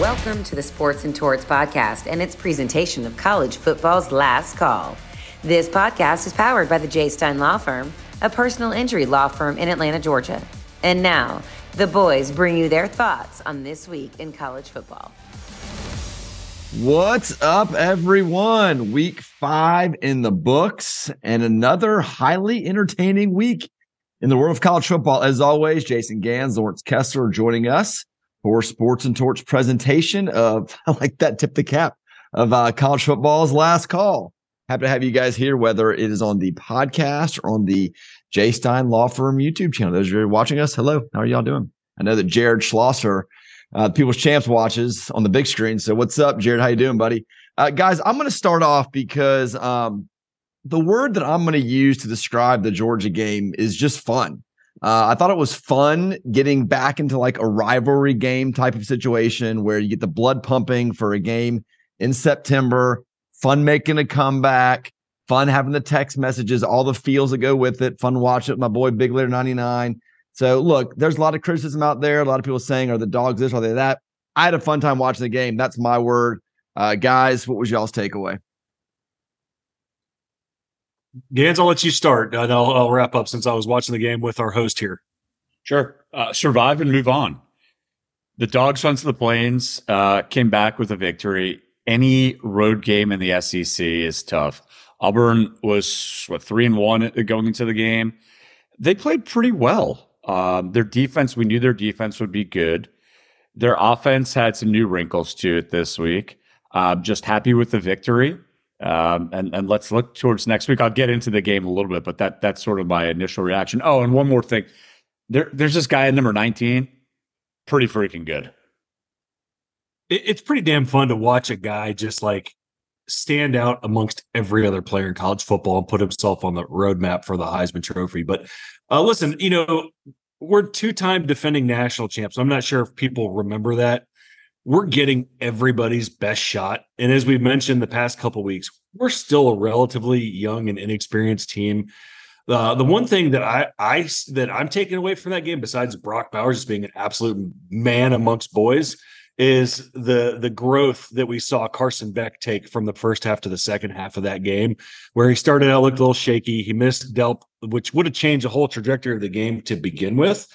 Welcome to the Sports and Torts podcast and its presentation of college football's last call. This podcast is powered by the J. Stein Law Firm, a personal injury law firm in Atlanta, Georgia. And now, the boys bring you their thoughts on this week in college football. What's up, everyone? Week five in the books and another highly entertaining week in the world of college football. As always, Jason Gans, Laurence Kessler joining us for Sports and Torts presentation of, I like that tip the cap, of uh, college football's last call. Happy to have you guys here, whether it is on the podcast or on the J. Stein Law Firm YouTube channel. Those of you watching us, hello. How are y'all doing? I know that Jared Schlosser, uh, People's Champs watches on the big screen. So what's up, Jared? How you doing, buddy? Uh, guys, I'm going to start off because um, the word that I'm going to use to describe the Georgia game is just fun. Uh, I thought it was fun getting back into like a rivalry game type of situation where you get the blood pumping for a game in September fun making a comeback, fun having the text messages, all the feels that go with it, fun watching it my boy Big Leader 99. So look, there's a lot of criticism out there. A lot of people saying, are the dogs this, are they that? I had a fun time watching the game. That's my word. Uh, guys, what was y'all's takeaway? Gans, I'll let you start, and I'll, I'll, wrap up since I was watching the game with our host here. Sure. Uh, survive and move on. The Dogs Sons of the Plains uh, came back with a victory any road game in the SEC is tough. Auburn was what three and one going into the game. They played pretty well. Um, their defense, we knew their defense would be good. Their offense had some new wrinkles to it this week. Uh, just happy with the victory. Um, and and let's look towards next week. I'll get into the game a little bit, but that that's sort of my initial reaction. Oh, and one more thing. There, there's this guy at number 19, pretty freaking good it, it's pretty damn fun to watch a guy just like stand out amongst every other player in college football and put himself on the roadmap for the Heisman Trophy. But uh, listen, you know, we're two-time defending national champs. I'm not sure if people remember that. We're getting everybody's best shot, and as we've mentioned the past couple weeks, we're still a relatively young and inexperienced team. Uh, the one thing that I, I that I'm taking away from that game, besides Brock Bowers just being an absolute man amongst boys, is the the growth that we saw Carson Beck take from the first half to the second half of that game, where he started out looked a little shaky. He missed Delp, which would have changed the whole trajectory of the game to begin with.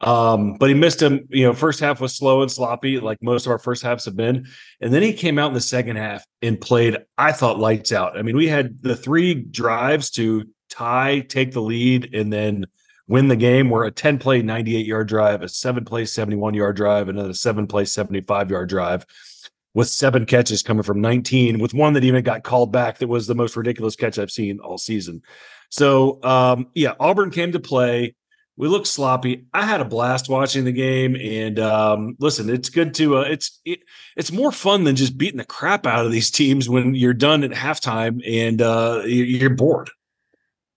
Um, but he missed him. You know, first half was slow and sloppy, like most of our first halves have been. And then he came out in the second half and played, I thought, lights out. I mean, we had the three drives to tie, take the lead, and then win the game were a 10 play 98 yard drive, a seven play 71 yard drive, and then a seven play 75 yard drive with seven catches coming from 19, with one that even got called back that was the most ridiculous catch I've seen all season. So, um, yeah, Auburn came to play. We looked sloppy. I had a blast watching the game, and um, listen, it's good to. Uh, it's it, it's more fun than just beating the crap out of these teams when you're done at halftime and uh, you're bored.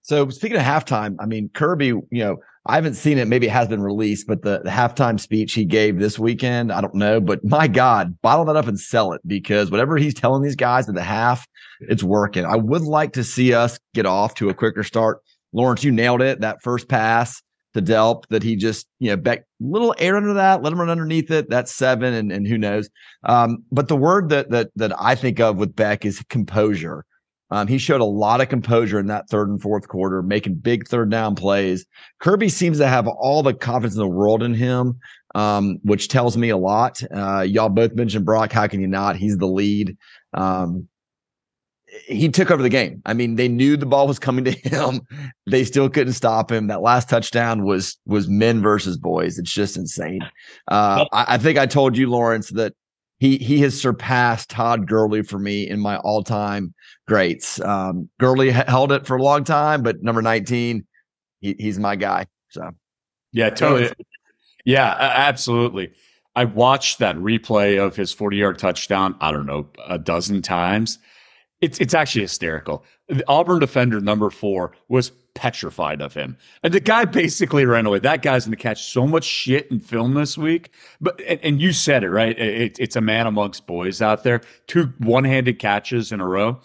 So speaking of halftime, I mean Kirby, you know, I haven't seen it. Maybe it has been released, but the, the halftime speech he gave this weekend, I don't know. But my God, bottle that up and sell it because whatever he's telling these guys at the half, it's working. I would like to see us get off to a quicker start. Laurence, you nailed it. That first pass to Delp that he just, you know, back little air under that, let him run underneath it. That's seven, and, and who knows. Um, but the word that that that I think of with Beck is composure. Um, he showed a lot of composure in that third and fourth quarter, making big third down plays. Kirby seems to have all the confidence in the world in him, um, which tells me a lot. Uh, y'all both mentioned Brock. How can you not? He's the lead. Um, he took over the game. I mean, they knew the ball was coming to him. They still couldn't stop him. That last touchdown was was men versus boys. It's just insane. Uh, I, I think I told you, Laurence, that he he has surpassed Todd Gurley for me in my all time greats. Um, Gurley held it for a long time, but number nineteen, he, he's my guy. So yeah, totally. Yeah, absolutely. I watched that replay of his forty yard touchdown. I don't know a dozen times. It's it's actually hysterical. The Auburn defender number four was petrified of him. And the guy basically ran away. That guy's going to catch so much shit in film this week. But and, and you said it right. It, it's a man amongst boys out there. Two one-handed catches in a row.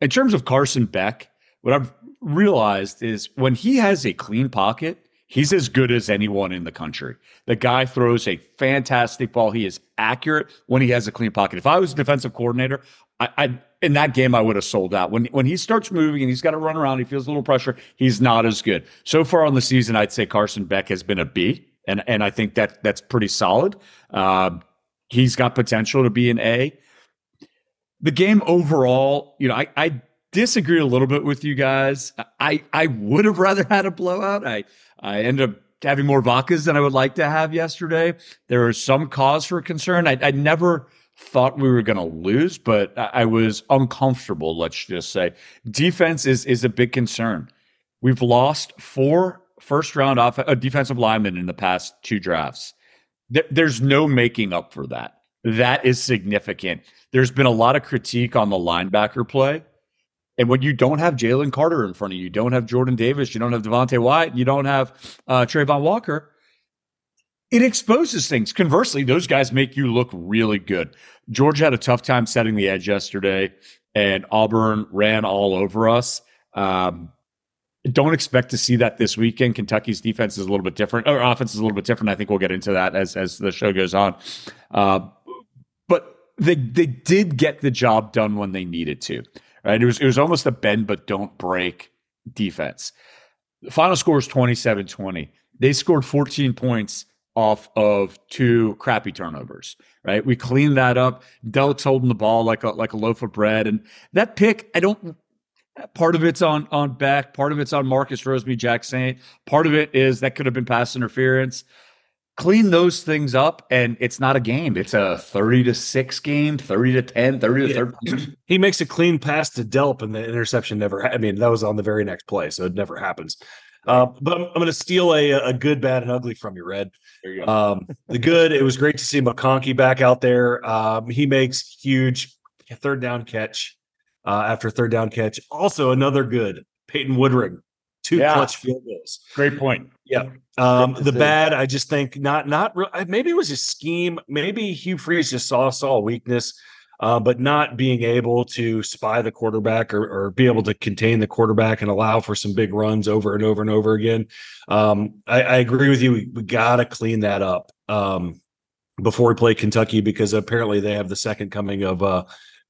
In terms of Carson Beck, what I've realized is when he has a clean pocket, He's as good as anyone in the country. The guy throws a fantastic ball. He is accurate when he has a clean pocket. If I was a defensive coordinator, I, I in that game I would have sold out. When when he starts moving and he's got to run around, he feels a little pressure. He's not as good. So far on the season, I'd say Carson Beck has been a B, and and I think that that's pretty solid. Uh, he's got potential to be an A. The game overall, you know, I, I disagree a little bit with you guys. I I would have rather had a blowout. I I ended up having more vodkas than I would like to have yesterday. There is some cause for concern. I, I never thought we were going to lose, but I was uncomfortable. Let's just say defense is is a big concern. We've lost four first round off uh, defensive linemen in the past two drafts. There, there's no making up for that. That is significant. There's been a lot of critique on the linebacker play. And when you don't have Jalen Carter in front of you, you don't have Jordan Davis, you don't have Devonte Wyatt, you don't have uh, Travon Walker, it exposes things. Conversely, those guys make you look really good. Georgia had a tough time setting the edge yesterday, and Auburn ran all over us. Um, don't expect to see that this weekend. Kentucky's defense is a little bit different, or offense is a little bit different. I think we'll get into that as as the show goes on. Uh, but they they did get the job done when they needed to. Right? It was it was almost a bend but don't break defense. The final score is 27-20. They scored 14 points off of two crappy turnovers, right? We cleaned that up. Delk's holding the ball like a like a loaf of bread. And that pick, I don't part of it's on on Beck, part of it's on Marcus Rosemy-Jacksaint, part of it is that could have been pass interference. Clean those things up, and it's not a game. It's a 30 to 6 game, 30 to 10, 30 to 13. He makes a clean pass to Delp, and the interception never I mean, that was on the very next play, so it never happens. Uh, but I'm, I'm going to steal a, a good, bad, and ugly from you, Red. You. Um, the good, it was great to see McConkey back out there. Um, he makes huge third down catch uh, after third down catch. Also, another good, Peyton Woodring, two Yeah. clutch field goals. Great point. Yeah. Um, the bad, I just think not not real. Maybe it was his scheme. Maybe Hugh Freeze just saw saw a weakness, uh, but not being able to spy the quarterback or, or be able to contain the quarterback and allow for some big runs over and over and over again. Um, I, I agree with you. We, we got to clean that up um, before we play Kentucky because apparently they have the second coming of. Uh,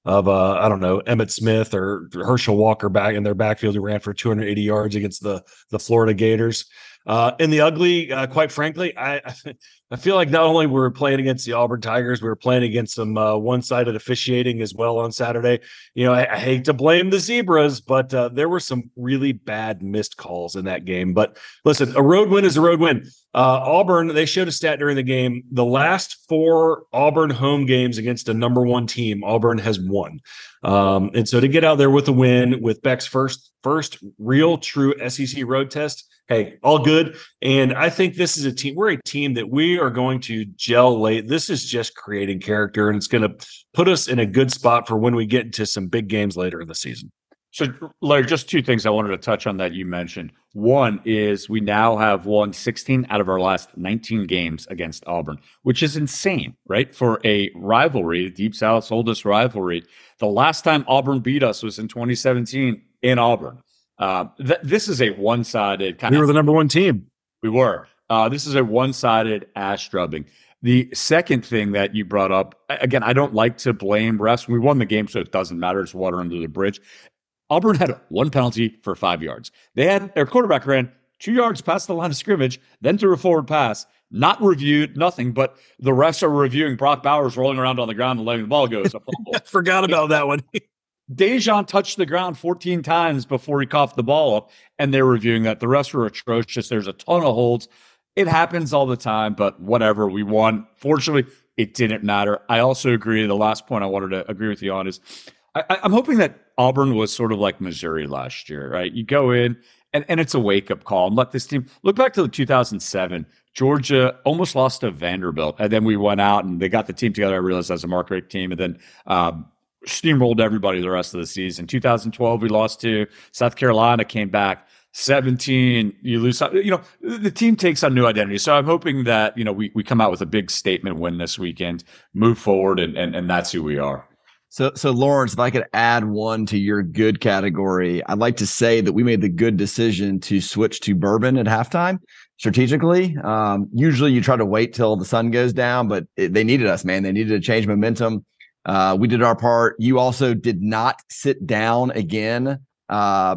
of uh, I don't know Emmitt Smith or Herschel Walker back in their backfield who ran for 280 yards against the the Florida Gators. Uh, in the ugly, uh, quite frankly, I I feel like not only were we playing against the Auburn Tigers, we were playing against some uh, one-sided officiating as well on Saturday. You know, I, I hate to blame the zebras, but uh, there were some really bad missed calls in that game. But listen, a road win is a road win. Uh, Auburn, they showed a stat during the game. The last four Auburn home games against a number one team, Auburn has won. Um, and so to get out there with a win with Beck's first first real true SEC road test, hey, all good. And I think this is a team. We're a team that we are going to gel late. This is just creating character, and it's going to put us in a good spot for when we get into some big games later in the season. So, Larry, just two things I wanted to touch on that you mentioned. One is we now have won 16 out of our last 19 games against Auburn, which is insane, right? For a rivalry, Deep South's oldest rivalry. The last time Auburn beat us was in 2017 in Auburn. Uh, th- this is a one sided kind We of were the number one team. we were. Uh, this is a one-sided ass drubbing. The second thing that you brought up, again, I don't like to blame refs. We won the game, so it doesn't matter. It's water under the bridge. Auburn had one penalty for five yards. They had their quarterback ran two yards past the line of scrimmage, then threw a forward pass, not reviewed, nothing. But the refs are reviewing Brock Bowers rolling around on the ground and letting the ball go. It's a fumble. Forgot about that one. Daijun touched the ground 14 times before he coughed the ball up, and they're reviewing that. The rest were atrocious. There's a ton of holds. It happens all the time, but whatever. We won. Fortunately, it didn't matter. I also agree. The last point I wanted to agree with you on is I, I'm hoping that Auburn was sort of like Missouri last year, right? You go in and, and it's a wake up call and let this team look back to the 2007. Georgia almost lost to Vanderbilt, and then we went out and they got the team together. I realized as a Mark Richt team, and then um, steamrolled everybody the rest of the season. 2012, we lost to South Carolina, came back 17. You lose, you know, the team takes on new identity. So I'm hoping that, you know, we, we come out with a big statement win this weekend, move forward, and, and, and that's who we are. So, so Laurence, if I could add one to your good category, I'd like to say that we made the good decision to switch to bourbon at halftime strategically. Um, usually you try to wait till the sun goes down, but it, they needed us, man. They needed to change momentum. Uh, we did our part. You also did not sit down again uh,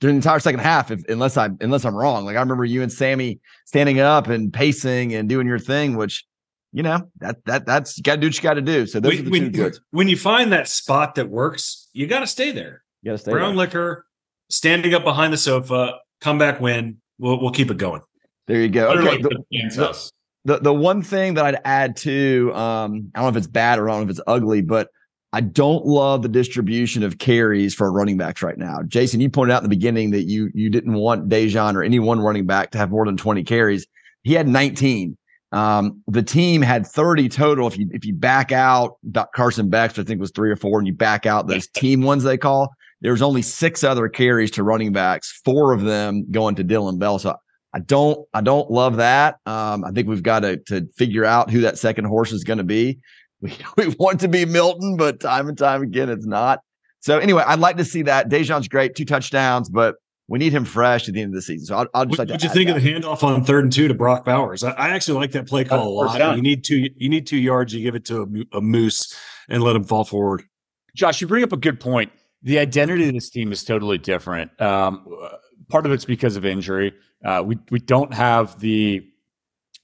during the entire second half, if, unless I unless I'm wrong. Like I remember you and Sammy standing up and pacing and doing your thing, which you know that that that's you got to do what you got to do. So those when, are the when, two goods. When you find that spot that works, you got to stay there. You got to stay. Brown there. liquor, standing up behind the sofa, come back, win. We'll we'll keep it going. There you go. Okay. The, the, the one thing that I'd add to, um, I don't know if it's bad or I don't know if it's ugly, but I don't love the distribution of carries for running backs right now. Jason, you pointed out in the beginning that you you didn't want Daijun or any one running back to have more than 20 carries. He had 19. Um, the team had 30 total. If you if you back out Carson Beck, I think was three or four, and you back out those team ones they call, there was only six other carries to running backs, four of them going to Dillon Bell. So I don't I don't love that. Um, I think we've got to to figure out who that second horse is going to be. We, we want to be Milton, but time and time again it's not. So anyway, I'd like to see that. Daijun's great, two touchdowns, but we need him fresh at the end of the season. So I'll, I'll just what, like you think that. of the handoff on third and two to Brock Bowers? I, I actually like that play call a lot. You need two. You need two yards. You give it to a, a moose and let him fall forward. Josh, you bring up a good point. The identity of this team is totally different. Um, part of it's because of injury. Uh, we we don't have the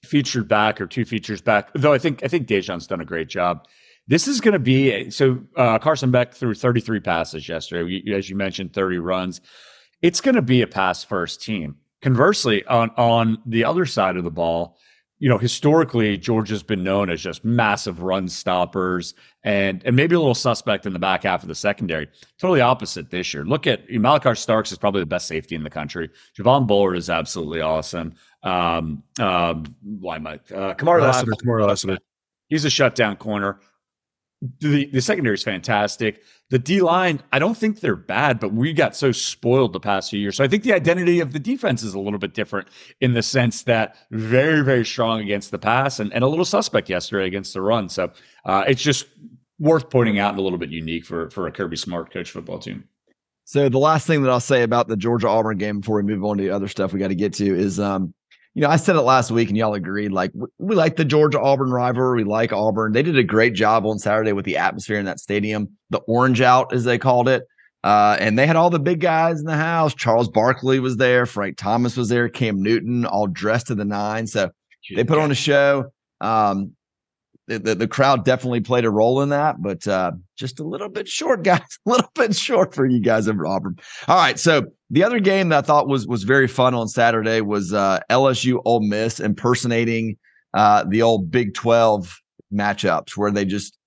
featured back or two features back, though I think I think Daijun's done a great job. This is going to be so. Uh, Carson Beck threw 33 passes yesterday, as you mentioned, 30 runs. It's going to be a pass first team. Conversely, on on the other side of the ball, you know, historically, Georgia's been known as just massive run stoppers and and maybe a little suspect in the back half of the secondary. Totally opposite this year. Look at Malaki Starks is probably the best safety in the country. Javon Bullard is absolutely awesome. Um, um, why am I? Uh, Kamar Lassiter. Lassiter. He's a shutdown corner the, the secondary is fantastic. The D line, I don't think they're bad, but we got so spoiled the past few years. So I think the identity of the defense is a little bit different in the sense that very, very strong against the pass and, and a little suspect yesterday against the run. So uh, it's just worth pointing out and a little bit unique for for a Kirby Smart coach football team. So the last thing that I'll say about the Georgia Auburn game before we move on to the other stuff we got to get to is um, you know, I said it last week and y'all agreed. Like, we, we like the Georgia Auburn rivalry. We like Auburn. They did a great job on Saturday with the atmosphere in that stadium, the orange out, as they called it. Uh, and they had all the big guys in the house. Charles Barkley was there. Frank Thomas was there. Cam Newton, all dressed to the nine. So they put on a show. Um, the, the, the, crowd definitely played a role in that, but uh, just a little bit short, guys. A little bit short for you guys over Auburn. All right, so the other game that I thought was was very fun on Saturday was uh, LSU Ole Miss impersonating uh, the old Big Twelve matchups, where they just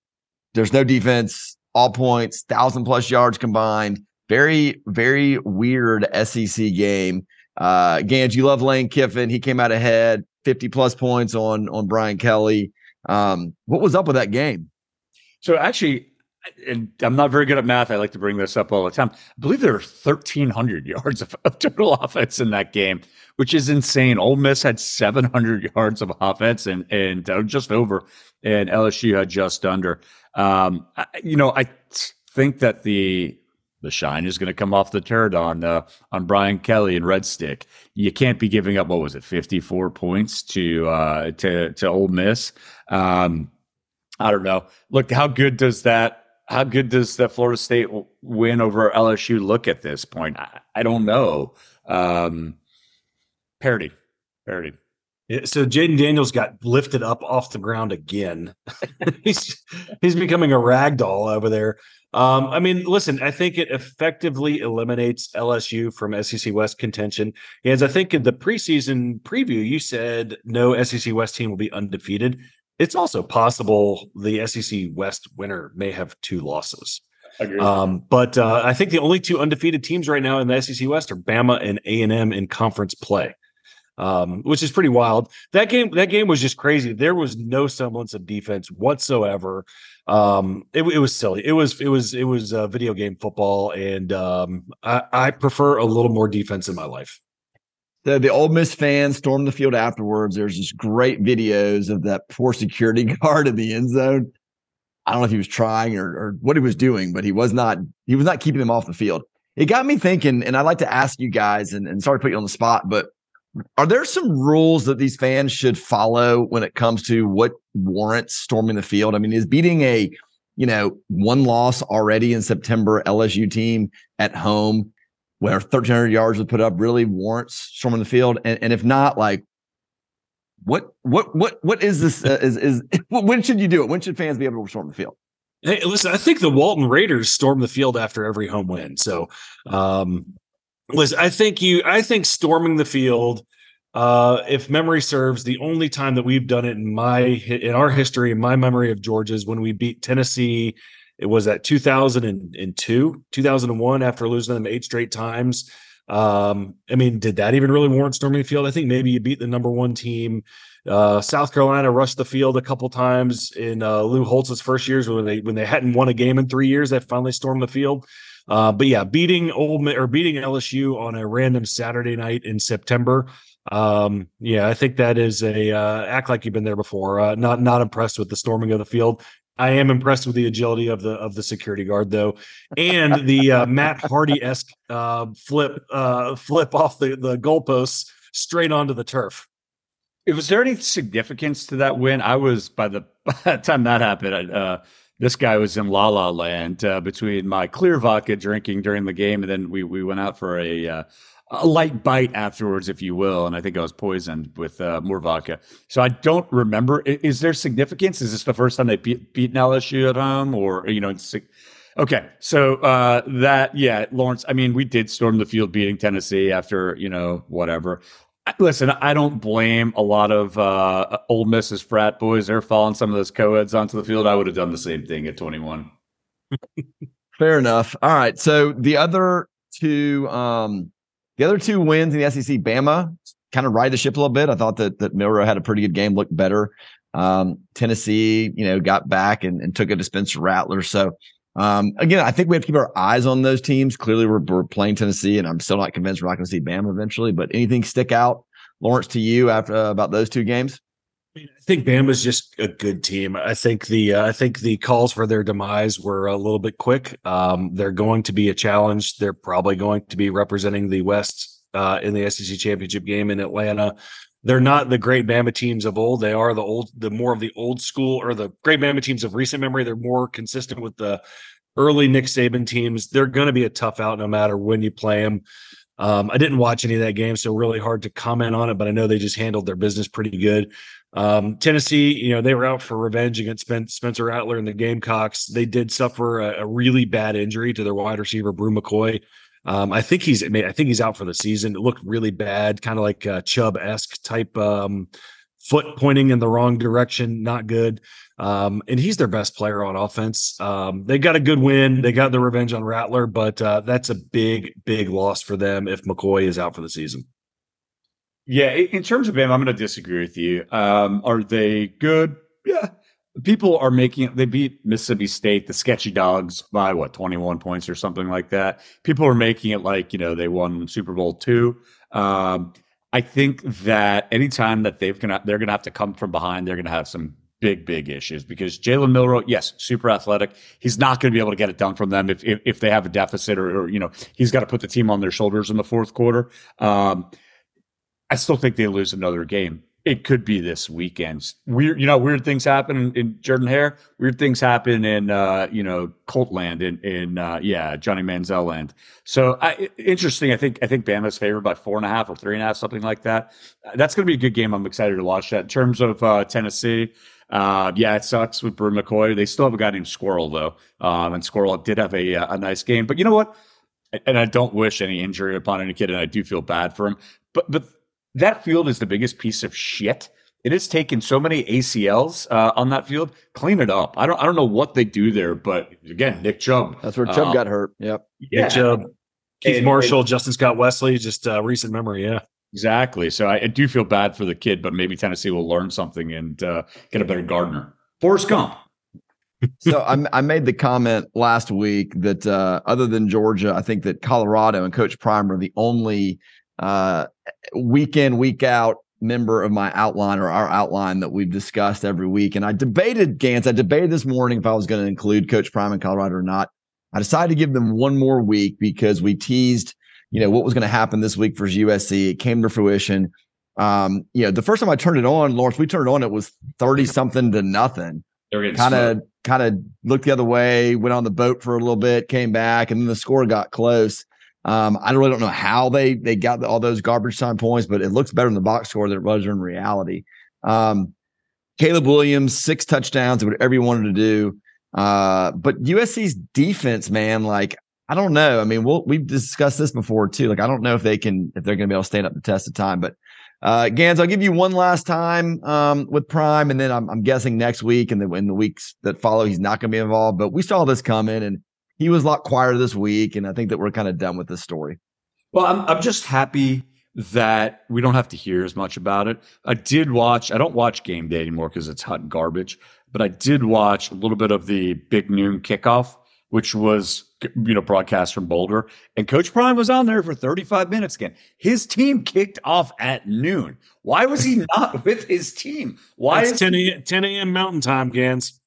there's no defense, all points, thousand plus yards combined. Very very weird SEC game. Uh, Gans, you love Lane Kiffin. He came out ahead, 50 plus points on on Brian Kelly. Um, what was up with that game? So actually, and I'm not very good at math. I like to bring this up all the time. I believe there were 1,300 yards of, of, total offense in that game, which is insane. Ole Miss had 700 yards of offense and and uh, just over, and LSU had just under. Um, I, you know, I think that the the shine is going to come off the turd on uh, on Brian Kelly and Red Stick. You can't be giving up what was it, 54 points to uh, to to Ole Miss. Um, I don't know. Look, how good does that? How good does that Florida State win over LSU look at this point? I, I don't know. Um, parity, parity. Yeah, so Jayden Daniels got lifted up off the ground again. he's he's becoming a rag doll over there. Um, I mean, listen, I think it effectively eliminates LSU from SEC West contention. As I think in the preseason preview, you said no SEC West team will be undefeated. It's also possible the SEC West winner may have two losses. Um, but uh, I think the only two undefeated teams right now in the SEC West are Bama and A and M in conference play, um, which is pretty wild. That game, that game was just crazy. There was no semblance of defense whatsoever. Um, it, it was silly. It was it was it was uh, video game football, and um, I, I prefer a little more defense in my life the the Ole Miss fans stormed the field afterwards. There's just great videos of that poor security guard in the end zone. I don't know if he was trying or, or what he was doing, but he was not he was not keeping them off the field. It got me thinking, and I'd like to ask you guys, and, and sorry to put you on the spot, but are there some rules that these fans should follow when it comes to what warrants storming the field? I mean, is beating a you know one loss already in September LSU team at home where 1300 yards was put up really warrants storming the field and, and if not like what what what what is this uh, is is when should you do it when should fans be able to storm the field Hey, listen, I think the Walton Raiders storm the field after every home win. So, um, listen, I think you, I think storming the field, uh, if memory serves, the only time that we've done it in my in our history, in my memory of Georgia, is when we beat Tennessee. It was at 2002, 2001, after losing them eight straight times. Um, I mean, did that even really warrant storming the field? I think maybe you beat the number one team uh, South Carolina rushed the field a couple times in uh, Lou Holtz's first years when they when they hadn't won a game in three years. They finally stormed the field. Uh, but yeah, beating Old or beating LSU on a random Saturday night in September. Um, yeah, I think that is a uh, act like you've been there before. Uh, not not impressed with the storming of the field. I am impressed with the agility of the of the security guard though, and the uh, Matt Hardy esque uh, flip uh, flip off the the goalposts straight onto the turf. Was there any significance to that win? I was by the, by the time that happened. Uh, this guy was in La La Land uh, between my clear vodka drinking during the game, and then we we went out for a uh, a light bite afterwards, if you will. And I think I was poisoned with uh, more vodka. So I don't remember. Is, there significance? Is this the first time they beat, beaten LSU at home, or you know? Okay, so uh, that yeah, Laurence. I mean, we did storm the field beating Tennessee after you know whatever. Listen, I don't blame a lot of uh, Ole Miss's frat boys. They're following some of those co-eds onto the field. I would have done the same thing at 21. Fair enough. All right. So the other two, um, the other two wins in the SEC, Bama kind of ride the ship a little bit. I thought that that Milroe had a pretty good game, looked better. Um, Tennessee, you know, got back and, and took it to Spencer Rattler. So um, again, I think we have to keep our eyes on those teams. Clearly, we're, we're playing Tennessee, and I'm still not convinced we're not going to see Bama eventually. But anything stick out, Laurence, to you after uh, about those two games? I, think Bama's just a good team. I think the uh, I think the calls for their demise were a little bit quick. Um, they're going to be a challenge. They're probably going to be representing the West uh, in the SEC championship game in Atlanta they're not the great Bama teams of old. They are the old, the more of the old school or the great Bama teams of recent memory. They're more consistent with the early Nick Saban teams. They're going to be a tough out no matter when you play them. Um, I didn't watch any of that game, so really hard to comment on it. But I know they just handled their business pretty good. Um, Tennessee, you know, they were out for revenge against Spencer Rattler and the Gamecocks. They did suffer a, a really bad injury to their wide receiver Bru McCoy. Um, I think he's I think he's out for the season. It looked really bad, kind of like uh, Chubb esque type um, foot pointing in the wrong direction, not good. Um, and he's their best player on offense. Um, they got a good win. They got the revenge on Rattler, but uh, that's a big, big loss for them if McCoy is out for the season. Yeah, in terms of him, I'm going to disagree with you. Um, are they good? Yeah, people are making they beat Mississippi State, the sketchy dogs, by what 21 points or something like that. People are making it like you know they won Super Bowl two. Um, I think that anytime that they've gonna they're gonna have to come from behind, they're gonna have some big big issues because Jalen Milroe, yes, super athletic. He's not going to be able to get it done from them if if, if they have a deficit or, or, you know he's got to put the team on their shoulders in the fourth quarter. Um, I still think they lose another game it could be this weekend. Weird, you know, weird things happen in, Jordan Hare. Weird things happen in, uh, you know, Colt land in, in, uh, yeah, Johnny Manziel land. So I, interesting. I think, I think Bama's favored by four and a half or three and a half, something like that. That's going to be a good game. I'm excited to watch that. In terms of, uh, Tennessee, uh, yeah, it sucks with Bru McCoy. They still have a guy named Squirrel though. Um, and Squirrel did have a, a nice game, but you know what? And I don't wish any injury upon any kid, and I do feel bad for him. But, but that field is the biggest piece of shit. It has taken so many ACLs uh, on that field. Clean it up. I don't. I don't know what they do there, but again, Nick Chubb. That's where Chubb uh, got hurt. Yep. Yeah. Nick Chubb, Keith and, Marshall, and, Justin Scott Wesley. Just uh, recent memory. Yeah. Exactly. So I, I, do feel bad for the kid, but maybe Tennessee will learn something and uh, get a better gardener. Forrest Gump. so I, I, made the comment last week that uh, other than Georgia, I think that Colorado and Coach Prime are the only uh, week in, week out member of my outline or our outline that we've discussed every week. And I debated Gans, I debated this morning if I was going to include Coach Prime in Colorado or not. I decided to give them one more week because we teased, you know, what was going to happen this week for USC. It came to fruition. Um, you know, the first time I turned it on, Laurence, we turned it on, it was 30 something to nothing. Kind of, kind of looked the other way, went on the boat for a little bit, came back, and then the score got close. Um, I really don't know how they they got all those garbage time points, but it looks better in the box score than it was in reality. Um, Caleb Williams, six touchdowns, whatever you wanted to do. Uh, but USC's defense, man, like I don't know. I mean, we'll, we've discussed this before too. Like I don't know if they can if they're going to be able to stand up the test of time. But uh, Gans, I'll give you one last time um, with Prime, and then I'm, I'm guessing next week and the in the weeks that follow, he's not going to be involved. But we saw this coming, and he was a lot quieter this week, and I think that we're kind of done with this story. Well, I'm I'm just happy that we don't have to hear as much about it. I did watch. I don't watch game day anymore because it's hot and garbage. But I did watch a little bit of the big noon kickoff, which was you know broadcast from Boulder, and Coach Prime was on there for 35 minutes again. His team kicked off at noon. Why was he not with his team? Why That's 10 a.m. 10 a.m. Mountain Time, Gans.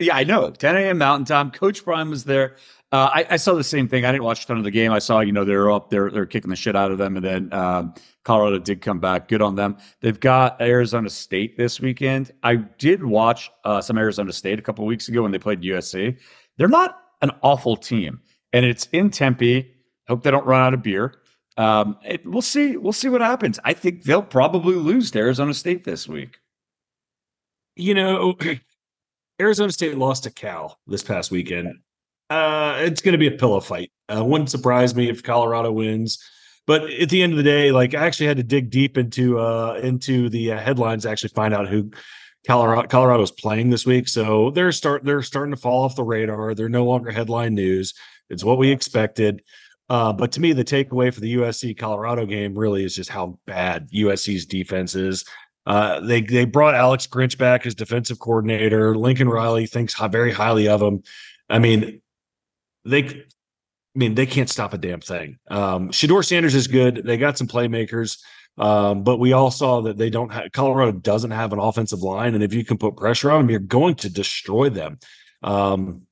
Yeah, I know. 10 a.m. Mountain Time. Coach Prime was there. Uh, I, I, saw the same thing. I didn't watch a ton of the game. I saw, you know, they're up, they're they're kicking the shit out of them, and then um, Colorado did come back. Good on them. They've got Arizona State this weekend. I did watch uh, some Arizona State a couple weeks ago when they played USC. They're not an awful team, and it's in Tempe. Hope they don't run out of beer. Um, it, we'll see. We'll see what happens. I think they'll probably lose to Arizona State this week. You know, Arizona State lost to Cal this past weekend. Uh, it's going to be a pillow fight. Uh, wouldn't surprise me if Colorado wins. But at the end of the day, like I actually had to dig deep into uh, into the uh, headlines to actually find out who Colorado Colorado's playing this week. So they're start they're starting to fall off the radar. They're no longer headline news. It's what we expected. Uh, but to me, the takeaway for the USC Colorado game really is just how bad USC's defense is. Uh, they they brought Alex Grinch back as defensive coordinator. Lincoln Riley thinks very highly of him. I mean, they, I mean, they can't stop a damn thing. Um, Shedeur Sanders is good. They got some playmakers, um, but we all saw that they don't have. Colorado doesn't have an offensive line, and if you can put pressure on them, you're going to destroy them. Um,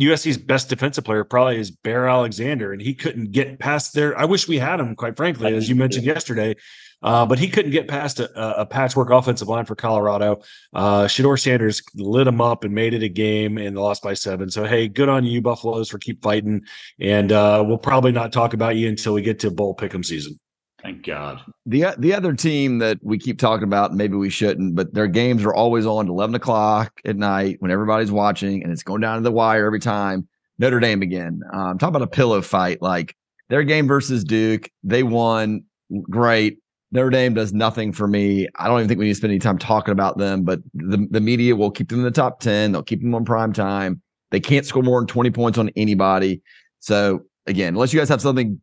USC's best defensive player probably is Bear Alexander, and he couldn't get past there. I wish we had him, quite frankly, as you mentioned yesterday. Uh, but he couldn't get past a, a, patchwork offensive line for Colorado. Uh, Shedeur Sanders lit him up and made it a game and lost by seven. So, hey, good on you, Buffaloes, for keep fighting. And uh, we'll probably not talk about you until we get to bowl pick'em season. Thank God. The the other team that we keep talking about, maybe we shouldn't, but their games are always on at eleven o'clock at night when everybody's watching, and it's going down to the wire every time. Notre Dame again. Um, talk about a pillow fight. Like their game versus Duke, they won. Great. Notre Dame does nothing for me. I don't even think we need to spend any time talking about them, but the, the media will keep them in the top 10. They'll keep them on prime time. They can't score more than 20 points on anybody. So, again, unless you guys have something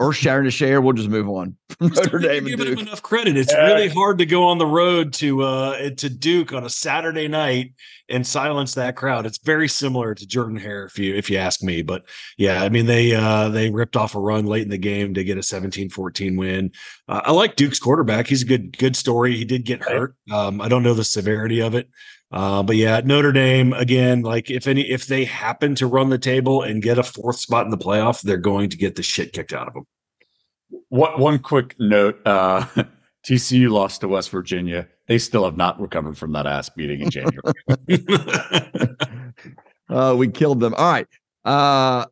earth shattering to share, we'll just move on from Notre Dame. Giving them enough credit. It's really hard to go on the road to uh to Duke on a Saturday night and silence that crowd. It's very similar to Jordan Hare, if you if you ask me. But yeah, I mean they uh they ripped off a run late in the game to get a 17-14 win. Uh, I like Duke's quarterback. He's a good good story. He did get hurt. Um, I don't know the severity of it. Uh, but yeah, Notre Dame again. Like if any, if they happen to run the table and get a fourth spot in the playoff, they're going to get the shit kicked out of them. What one quick note: uh, TCU lost to West Virginia. They still have not recovered from that ass beating in January. uh, we killed them. All right. Uh,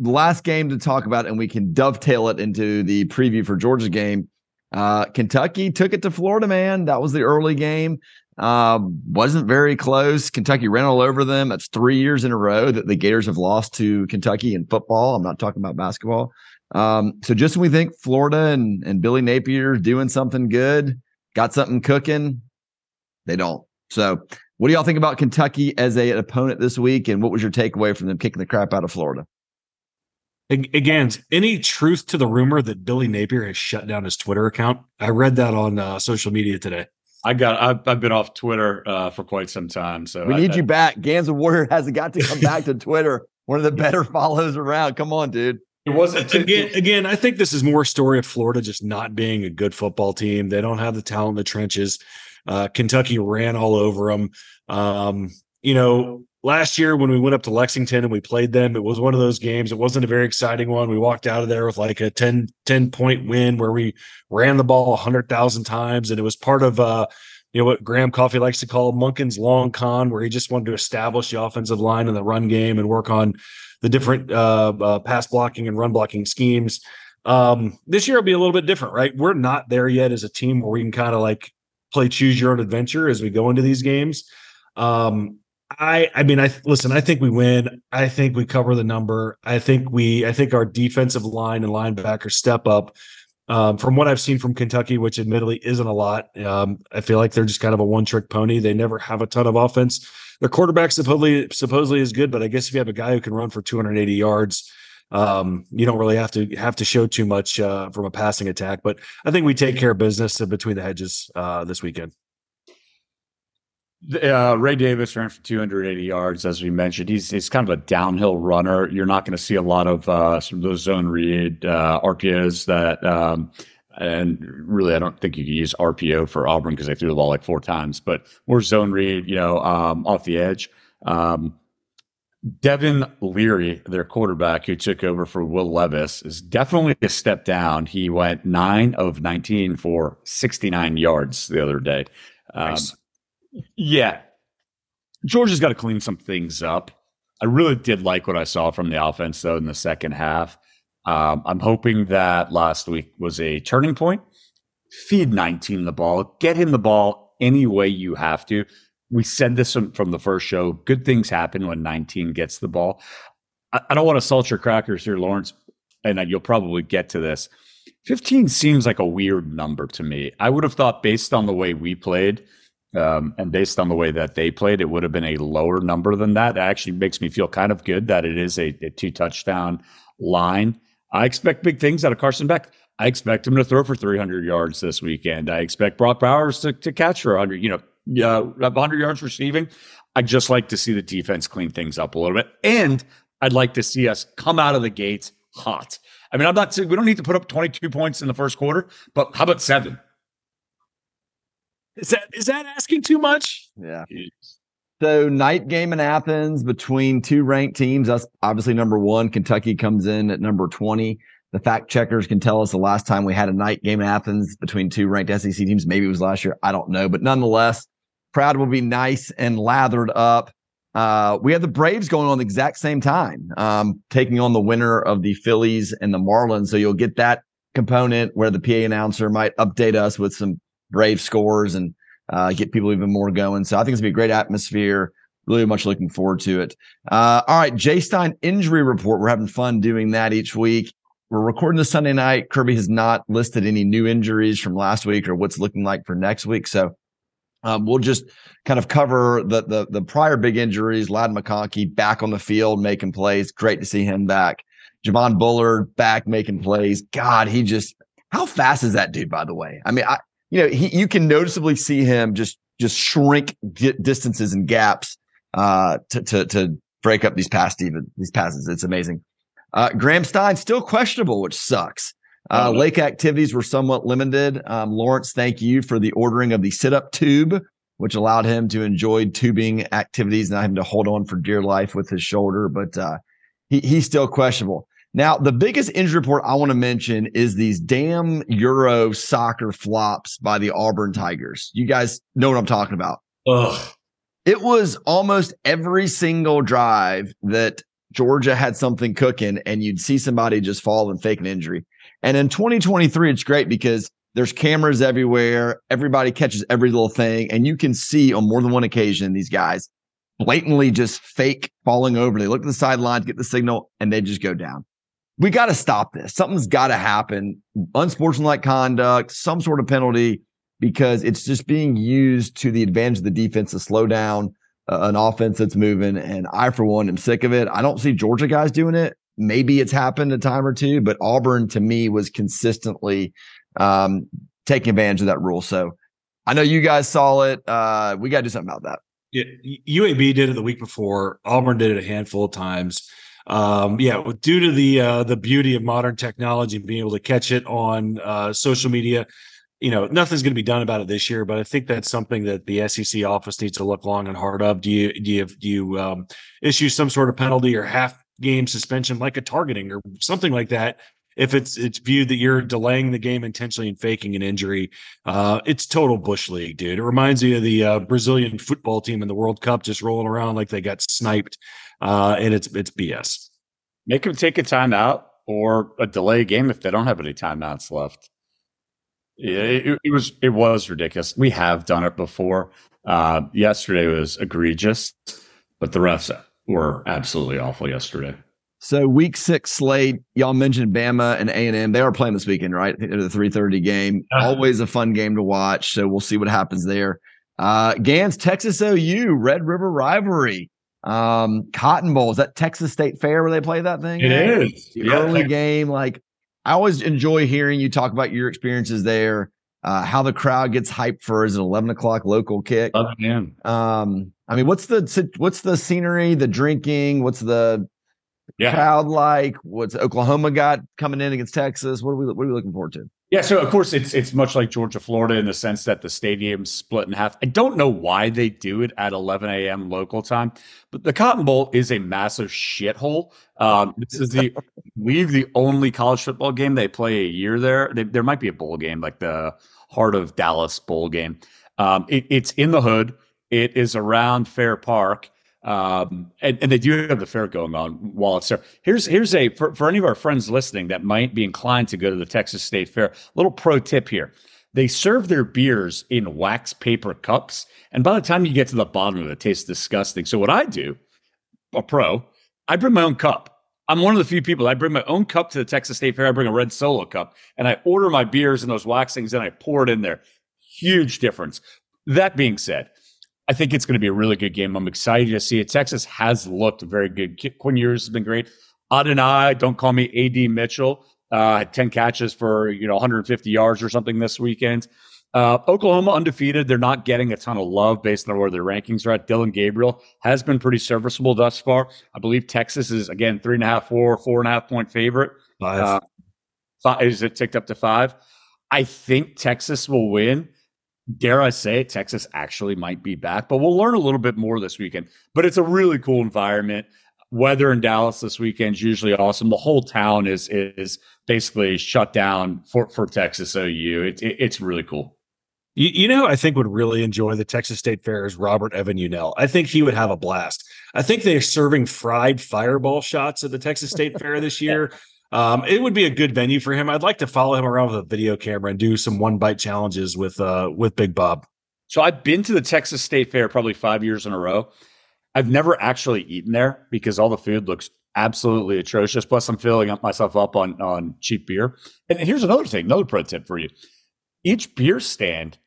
last game to talk about, and we can dovetail it into the preview for Georgia's game. Uh, Kentucky took it to Florida, man. That was the early game. Uh, wasn't very close. Kentucky ran all over them. That's three years in a row that the Gators have lost to Kentucky in football. I'm not talking about basketball. Um, so just when we think Florida and, and Billy Napier doing something good, got something cooking, they don't. So what do y'all think about Kentucky as a, an opponent this week? And what was your takeaway from them kicking the crap out of Florida? Again, any truth to the rumor that Billy Napier has shut down his Twitter account? I read that on uh, social media today. I got. I've, I've been off Twitter uh, for quite some time, so we I, need I, you back. Gans of Warrior hasn't got to come back to Twitter. One of the better follows around. Come on, dude. It wasn't again. Again, I think this is more a story of Florida just not being a good football team. They don't have the talent in the trenches. Uh, Kentucky ran all over them. Um, you know, last year when we went up to Lexington and we played them, it was one of those games. It wasn't a very exciting one. We walked out of there with like a 10, 10 point win where we ran the ball 100,000 times. And it was part of, uh, you know, what Graham Coffee likes to call Monken's long con, where he just wanted to establish the offensive line and the run game and work on the different uh, uh, pass blocking and run blocking schemes. Um, this year will be a little bit different, right? We're not there yet as a team where we can kind of like play choose your own adventure as we go into these games. Um, I I mean I listen, I think we win. I think we cover the number. I think we I think our defensive line and linebacker step up. Um, from what I've seen from Kentucky, which admittedly isn't a lot, um, I feel like they're just kind of a one trick pony. They never have a ton of offense. Their quarterback supposedly supposedly is good, but I guess if you have a guy who can run for 280 yards, um, you don't really have to have to show too much uh, from a passing attack. But I think we take care of business between the hedges uh, this weekend. Uh, Ray Davis ran for 280 yards, as we mentioned. He's he's kind of a downhill runner. You're not going to see a lot of uh, some of those zone read uh, RPOs that, um, and really, I don't think you can use RPO for Auburn because they threw the ball like four times, but more zone read, you know, um, off the edge. Um, Devin Leary, their quarterback who took over for Will Levis, is definitely a step down. He went nine of 19 for 69 yards the other day. Um, nice. Yeah. Georgia's got to clean some things up. I really did like what I saw from the offense, though, in the second half. Um, I'm hoping that last week was a turning point. Feed 19 the ball, get him the ball any way you have to. We said this from the first show. Good things happen when 19 gets the ball. I, I don't want to salt your crackers here, Laurence, and you'll probably get to this. 15 seems like a weird number to me. I would have thought, based on the way we played, um, and based on the way that they played, it would have been a lower number than that. It actually makes me feel kind of good that it is a, a two touchdown line. I expect big things out of Carson Beck. I expect him to throw for 300 yards this weekend. I expect Brock Bowers to, to catch for 100, you know, uh, 100 yards receiving. I just like to see the defense clean things up a little bit. And I'd like to see us come out of the gates hot. I mean, I'm not, saying we don't need to put up 22 points in the first quarter, but how about seven? Is that is that asking too much? Yeah. So night game in Athens between two ranked teams. That's obviously number one. Kentucky comes in at number 20. The fact checkers can tell us the last time we had a night game in Athens between two ranked SEC teams. Maybe it was last year. I don't know. But nonetheless, crowd will be nice and lathered up. Uh, we have the Braves going on the exact same time, um, taking on the winner of the Phillies and the Marlins. So you'll get that component where the PA announcer might update us with some Brave scores and uh, get people even more going. So I think it's gonna be a great atmosphere. Really much looking forward to it. Uh, all right, J. Stein injury report. We're having fun doing that each week. We're recording this Sunday night. Kirby has not listed any new injuries from last week or what's looking like for next week. So um, we'll just kind of cover the the the prior big injuries. Ladd McConkey back on the field making plays. Great to see him back. Javon Bullard back making plays. God, he just how fast is that dude? By the way, I mean, I, you know, he, you can noticeably see him just just shrink distances and gaps uh, to to to break up these pass even these passes. It's amazing. Uh, Graham Stein still questionable, which sucks. Uh, Lake activities were somewhat limited. Um, Lawrence, thank you for the ordering of the sit up tube, which allowed him to enjoy tubing activities, not having to hold on for dear life with his shoulder. But uh, he, he's still questionable. Now, the biggest injury report I want to mention is these damn Euro soccer flops by the Auburn Tigers. You guys know what I'm talking about. Ugh. It was almost every single drive that Georgia had something cooking, and you'd see somebody just fall and fake an injury. And in 2023, it's great because there's cameras everywhere. Everybody catches every little thing. And you can see on more than one occasion these guys blatantly just fake falling over. They look at the sidelines, get the signal, and they just go down we got to stop this. Something's got to happen. Unsportsmanlike conduct, some sort of penalty, because it's just being used to the advantage of the defense to slow down uh, an offense that's moving. And I, for one, am sick of it. I don't see Georgia guys doing it. Maybe it's happened a time or two, but Auburn to me was consistently um, taking advantage of that rule. So I know you guys saw it. Uh, we got to do something about that. Yeah, UAB did it the week before. Auburn did it a handful of times um, yeah, due to the uh, the beauty of modern technology and being able to catch it on uh, social media, you know, nothing's going to be done about it this year, but I think that's something that the SEC office needs to look long and hard of. Do you do you do you um, issue some sort of penalty or half game suspension, like a targeting or something like that? If it's it's viewed that you're delaying the game intentionally and faking an injury, uh, it's total bush league, dude. It reminds me of the uh, Brazilian football team in the World Cup just rolling around like they got sniped, uh, and it's it's BS. Make them take a timeout or a delay game if they don't have any timeouts left. Yeah, it, it, was it was ridiculous. We have done it before. Uh, yesterday was egregious, but the refs were absolutely awful yesterday. So week six slate, y'all mentioned Bama and A and M. They are playing this weekend, right? The three thirty game. Always a fun game to watch. So we'll see what happens there. Uh, Gans Texas OU Red River rivalry. Um, Cotton Bowl is that Texas State Fair where they play that thing? It at? is the yeah. early game. Like I always enjoy hearing you talk about your experiences there. Uh, how the crowd gets hyped for is an eleven o'clock local kick. Oh man. Um, I mean, what's the what's the scenery, the drinking, what's the yeah. crowd like? What's Oklahoma got coming in against Texas? What are we what are we looking forward to? Yeah, so of course it's it's much like Georgia, Florida in the sense that the stadium's split in half. I don't know why they do it at 11 a.m. local time, but the Cotton Bowl is a massive shithole. Um, this is the leave the only college football game they play a year there. They, there might be a bowl game like the Heart of Dallas bowl game. Um, it, it's in the hood. It is around Fair Park. Um, and, and they do have the fair going on while it's there. Here's here's a for, for any of our friends listening that might be inclined to go to the Texas State Fair. Little pro tip here: they serve their beers in wax paper cups, and by the time you get to the bottom of it, it tastes disgusting. So what I do, a pro, I bring my own cup. I'm one of the few people. I bring my own cup to the Texas State Fair. I bring a red solo cup, and I order my beers in those wax things, and I pour it in there. Huge difference. That being said, I think it's going to be a really good game. I'm excited to see it. Texas has looked very good. Quinn Ewers has been great. Adonai, don't call me AD Mitchell. Uh, 10 catches for, you know, 150 yards or something this weekend. Uh, Oklahoma undefeated. They're not getting a ton of love based on where their rankings are at. Dillon Gabriel has been pretty serviceable thus far. I believe Texas is, again, three and a half, four, four and a half point favorite. Five. Uh, five is it ticked up to five? I think Texas will win dare I say it, Texas actually might be back, but we'll learn a little bit more this weekend. But it's a really cool environment. Weather in Dallas this weekend is usually awesome. The whole town is is basically shut down for, for Texas OU. It, it, it's really cool. You, you know, I think would really enjoy the Texas State Fair is Robert Evan Unell. I think he would have a blast. I think they're serving fried fireball shots at the Texas State Fair this year. Um, it would be a good venue for him. I'd like to follow him around with a video camera and do some one bite challenges with uh with Big Bob. So I've been to the Texas State Fair probably five years in a row. I've never actually eaten there because all the food looks absolutely atrocious. Plus, I'm filling up myself up on on cheap beer. And here's another thing, another pro tip for you: each beer stand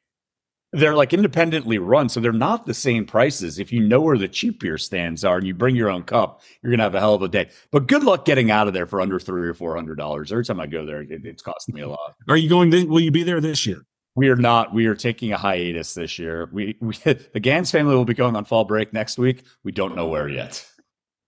they're like independently run, so they're not the same prices. If you know where the cheap beer stands are and you bring your own cup, you're gonna have a hell of a day. But good luck getting out of there for under three or four hundred dollars. Every time I go there, it, it's costing me a lot. Are you going? To, will you be there this year? We are not. We are taking a hiatus this year. We, we the Gans family will be going on fall break next week. We don't know where yet.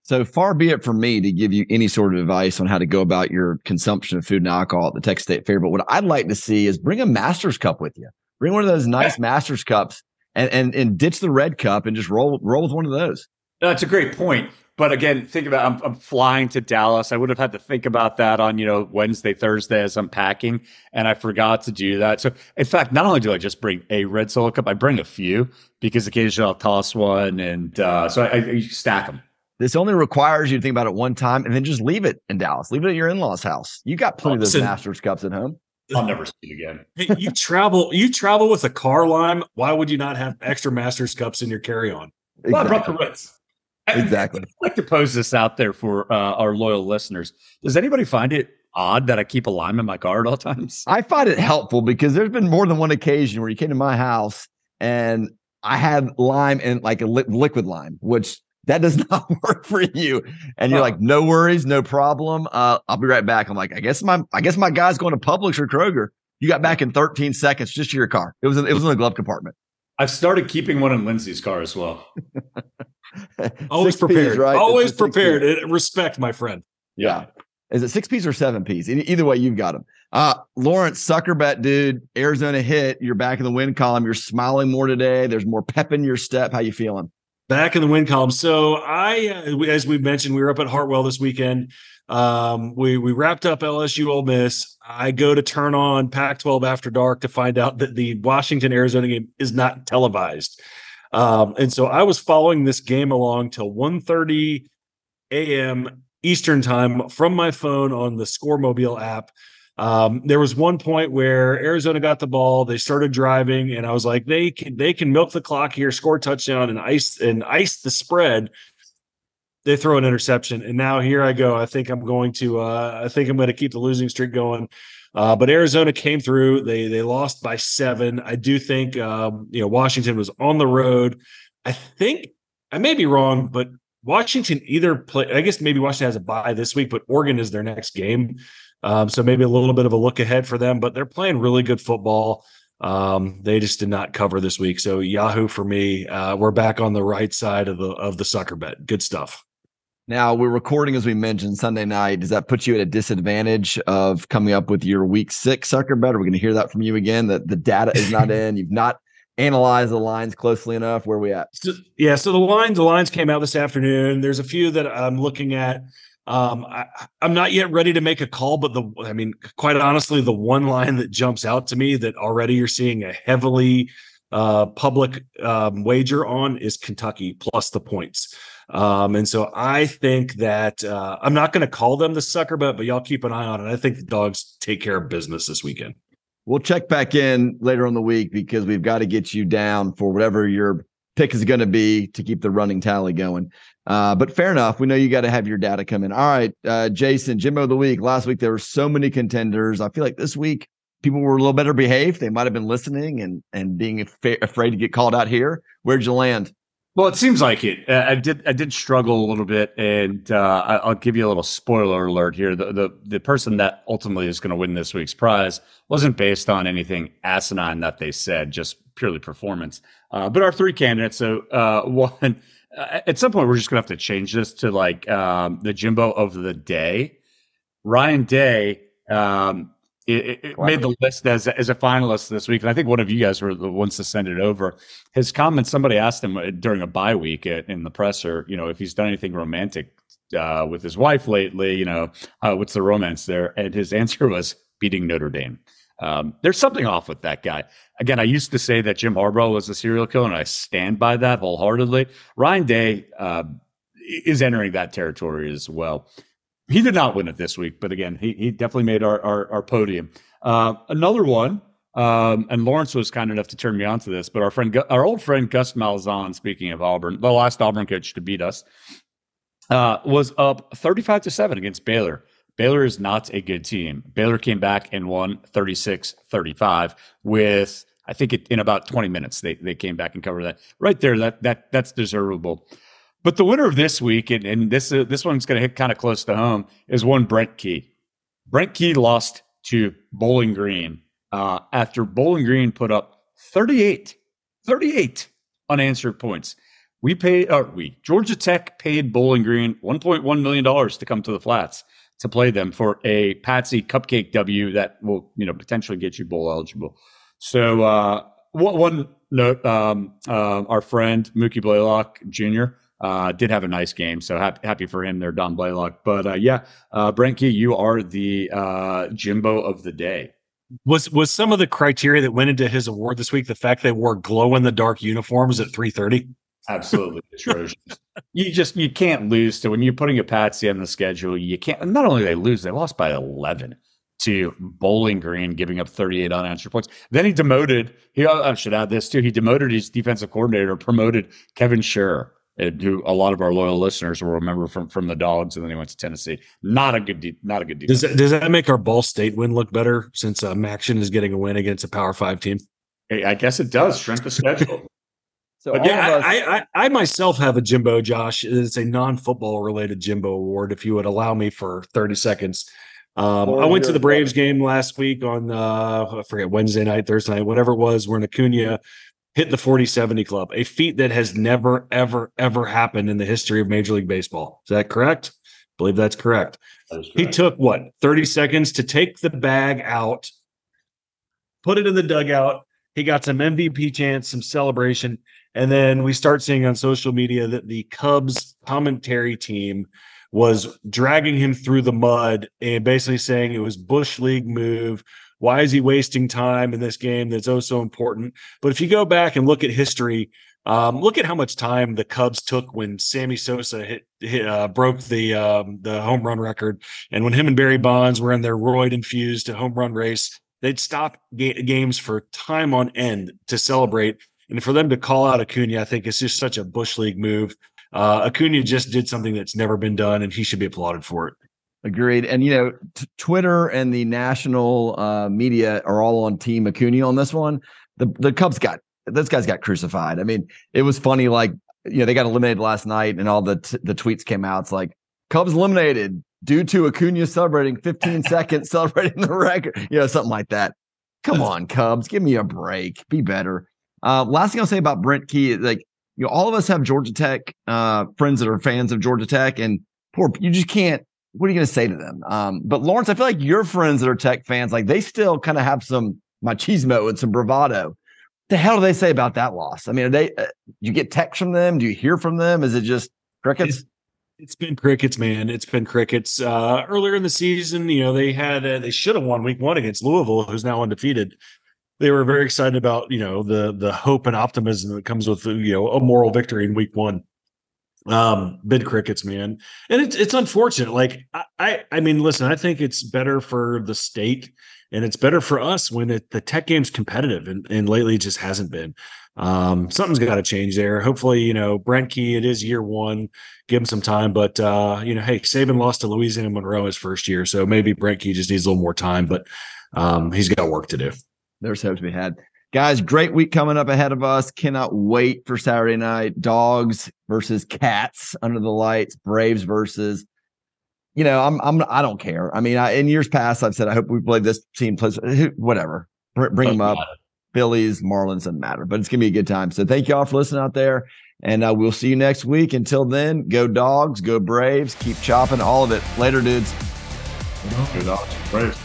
So far be it from me to give you any sort of advice on how to go about your consumption of food and alcohol at the Texas State Fair. But what I'd like to see is bring a Masters Cup with you. Bring one of those nice Masters cups and, and and ditch the red cup and just roll roll with one of those. That's a great point. But again, think about I'm, I'm, flying to Dallas. I would have had to think about that on you know Wednesday, Thursday as I'm packing, and I forgot to do that. So in fact, not only do I just bring a red solo cup, I bring a few because occasionally I'll toss one, and uh, so I, I stack them. This only requires you to think about it one time and then just leave it in Dallas. Leave it at your in-laws' house. You got plenty of those Masters cups at home. I'll never see it again. hey, you travel you travel with a car lime. Why would you not have extra Masters cups in your carry-on? Exactly. Well, I brought the Ritz. Exactly. I'd like to pose this out there for uh, our loyal listeners. Does anybody find it odd that I keep a lime in my car at all times? I find it helpful because there's been more than one occasion where you came to my house and I had lime and like a li- liquid lime, which that does not work for you. And you're like, no worries, no problem. Uh, I'll be right back. I'm like, I guess my, I guess my guy's going to Publix or Kroger. You got back in 13 seconds, just to your car. It was, in, it was in the glove compartment. I've started keeping one in Lindsay's car as well. Always prepared, right? Always prepared. Respect, my friend. Yeah. Is it six piece or seven piece? Either way, you've got them. Uh, Laurence, sucker bet, dude. Arizona hit. You're back in the win column. You're smiling more today. There's more pep in your step. How you feeling? Back in the wind column. So I, uh, as we mentioned, we were up at Hartwell this weekend. Um, we we wrapped up LSU Ole Miss. I go to turn on Pac-12 after dark to find out that the Washington Arizona game is not televised. Um, and so I was following this game along till 1:30 a.m. Eastern time from my phone on the Score Mobile app. Um, there was one point where Arizona got the ball, they started driving, and I was like, they can they can milk the clock here, score touchdown, and ice and ice the spread. They throw an interception, and now here I go. I think I'm going to uh, I think I'm going to keep the losing streak going. Uh, but Arizona came through. They they lost by seven. I do think um, you know Washington was on the road. I think I may be wrong, but Washington either play. I guess maybe Washington has a bye this week, but Oregon is their next game. Um, so maybe a little bit of a look ahead for them, but they're playing really good football. Um, they just did not cover this week. So Yahoo for me, uh, we're back on the right side of the of the sucker bet. Good stuff. Now we're recording as we mentioned Sunday night. Does that put you at a disadvantage of coming up with your week six sucker bet? Are we going to hear that from you again? That the data is not in. You've not analyzed the lines closely enough. Where we at? So, yeah. So the lines, the lines came out this afternoon. There's a few that I'm looking at. Um, I, am not yet ready to make a call, but the, I mean, quite honestly, the one line that jumps out to me that already you're seeing a heavily uh, public um, wager on is Kentucky plus the points. Um, and so I think that uh, I'm not going to call them the sucker bet, but y'all keep an eye on it. I think the dogs take care of business this weekend. We'll check back in later on the week because we've got to get you down for whatever your pick is going to be to keep the running tally going. Uh, but fair enough. We know you got to have your data come in. All right, uh, Jason, Jimbo of the week. Last week there were so many contenders. I feel like this week people were a little better behaved. They might have been listening and and being af- afraid to get called out here. Where'd you land? Well, it seems like it. Uh, I did. I did struggle a little bit, and uh, I'll give you a little spoiler alert here. The the the person that ultimately is going to win this week's prize wasn't based on anything asinine that they said, just purely performance. Uh, but our three candidates. So uh, one, uh, at some point, we're just going to have to change this to like um, the Jimbo of the day. Ryan Day um, it, it made the list as as a finalist this week, and I think one of you guys were the ones to send it over. His comments. Somebody asked him uh, during a bye week in the presser, you know, if he's done anything romantic uh, with his wife lately. You know, uh, what's the romance there? And his answer was beating Notre Dame. Um, there's something off with that guy. Again, I used to say that Jim Harbaugh was a serial killer, and I stand by that wholeheartedly. Ryan Day uh, is entering that territory as well. He did not win it this week, but again, he, he definitely made our, our, our podium. Uh, another one, um, and Laurence was kind enough to turn me on to this, but our friend, our old friend Gus Malzahn, speaking of Auburn, the last Auburn coach to beat us, uh, was up 35 to 7 against Baylor. Baylor is not a good team. Baylor came back and won 36 35 with, I think it, in about 20 minutes, they, they came back and covered that. Right there, that, that that's deservable. But the winner of this week, and, and this uh, this one's going to hit kind of close to home, is one Brent Key. Brent Key lost to Bowling Green uh, after Bowling Green put up 38, 38 unanswered points. We paid, uh, we Georgia Tech paid Bowling Green 1.1 million dollars to come to the flats to play them for a Patsy Cupcake W that will you know potentially get you bowl eligible. So uh, one, note, um, uh, our friend Mookie Blaylock Jr. Uh, did have a nice game, so happy, happy for him there, Dom Blaylock. But uh, yeah, uh, you are the uh, Jimbo of the day. Was was some of the criteria that went into his award this week the fact they wore glow in the dark uniforms at three thirty? Absolutely atrocious. you just you can't lose to when you're putting a patsy on the schedule. You can't. Not only they lose, they lost by eleven to Bowling Green, giving up 38 unanswered points. Then he demoted. He I should add this too. He demoted his defensive coordinator, promoted Kevin Sherrer who a lot of our loyal listeners will remember from from the dogs, and then he went to Tennessee. Not a good, not a good defense. Does that, does that make our Ball State win look better since uh, MACtion is getting a win against a Power Five team? I guess it does. Strength of schedule. So yeah, us- I, I, I myself have a Jimbo, Josh. It's a non-football related Jimbo award. If you would allow me for thirty seconds, um, I went to the Braves game last week on uh, I forget Wednesday night, Thursday night, whatever it was. We're Acuna hit the 40-70 club, a feat that has never, ever, ever happened in the history of Major League Baseball. Is that correct? believe that's correct. That is He took what 30 seconds to take the bag out, put it in the dugout. He got some MVP chance, some celebration, and then we start seeing on social media that the Cubs commentary team was dragging him through the mud and basically saying it was Bush League move. Why is he wasting time in this game that's oh so important? But if you go back and look at history, um, look at how much time the Cubs took when Sammy Sosa hit, hit uh, broke the um, the home run record, and when him and Barry Bonds were in their roid infused home run race, they'd stop ga- games for time on end to celebrate. And for them to call out Acuna, I think it's just such a bush league move. Uh, Acuna just did something that's never been done, and he should be applauded for it. Agreed. And you know, t- Twitter and the national uh, media are all on Team Acuna on this one. The the Cubs got this guy's got crucified. I mean, it was funny. Like you know, they got eliminated last night, and all the t- the tweets came out. It's like Cubs eliminated due to Acuna celebrating 15 seconds, celebrating the record. You know, something like that. Come on, Cubs, give me a break. Be better. Uh, last thing I'll say about Brent Key is like you know, all of us have Georgia Tech uh, friends that are fans of Georgia Tech, and poor you just can't what are you going to say to them? Um, but Laurence, I feel like your friends that are tech fans, like they still kind of have some machismo and some bravado. The hell do they say about that loss? I mean, are they? Uh, you get text from them? Do you hear from them? Is it just crickets? It's been crickets, man. It's been crickets. Uh, earlier in the season, you know, they had uh, they should have won week one against Louisville, who's now undefeated. They were very excited about you know the the hope and optimism that comes with you know a moral victory in week one. Um, bid crickets, man, and it's it's unfortunate. Like I, I mean, listen, I think it's better for the state and it's better for us when it, the tech game's competitive, and and lately it just hasn't been. Um, something's got to change there. Hopefully, you know, Brent Key, it is year one. Give him some time, but uh, you know, hey, Saban lost to Louisiana Monroe his first year, so maybe Brent Key just needs a little more time, but um, he's got work to do. There's hope to be had. Guys, great week coming up ahead of us. Cannot wait for Saturday night. Dogs versus cats under the lights. Braves versus. You know, I'm I'm I don't care. I mean, I, in years past, I've said I hope we play this team plays whatever. Bring, bring them up. Phillies, Marlins doesn't matter, but it's gonna be a good time. So thank you all for listening out there, and uh, we'll see you next week. Until then, go dogs, go Braves, keep chopping all of it. Later, dudes. Good. Dogs, braves.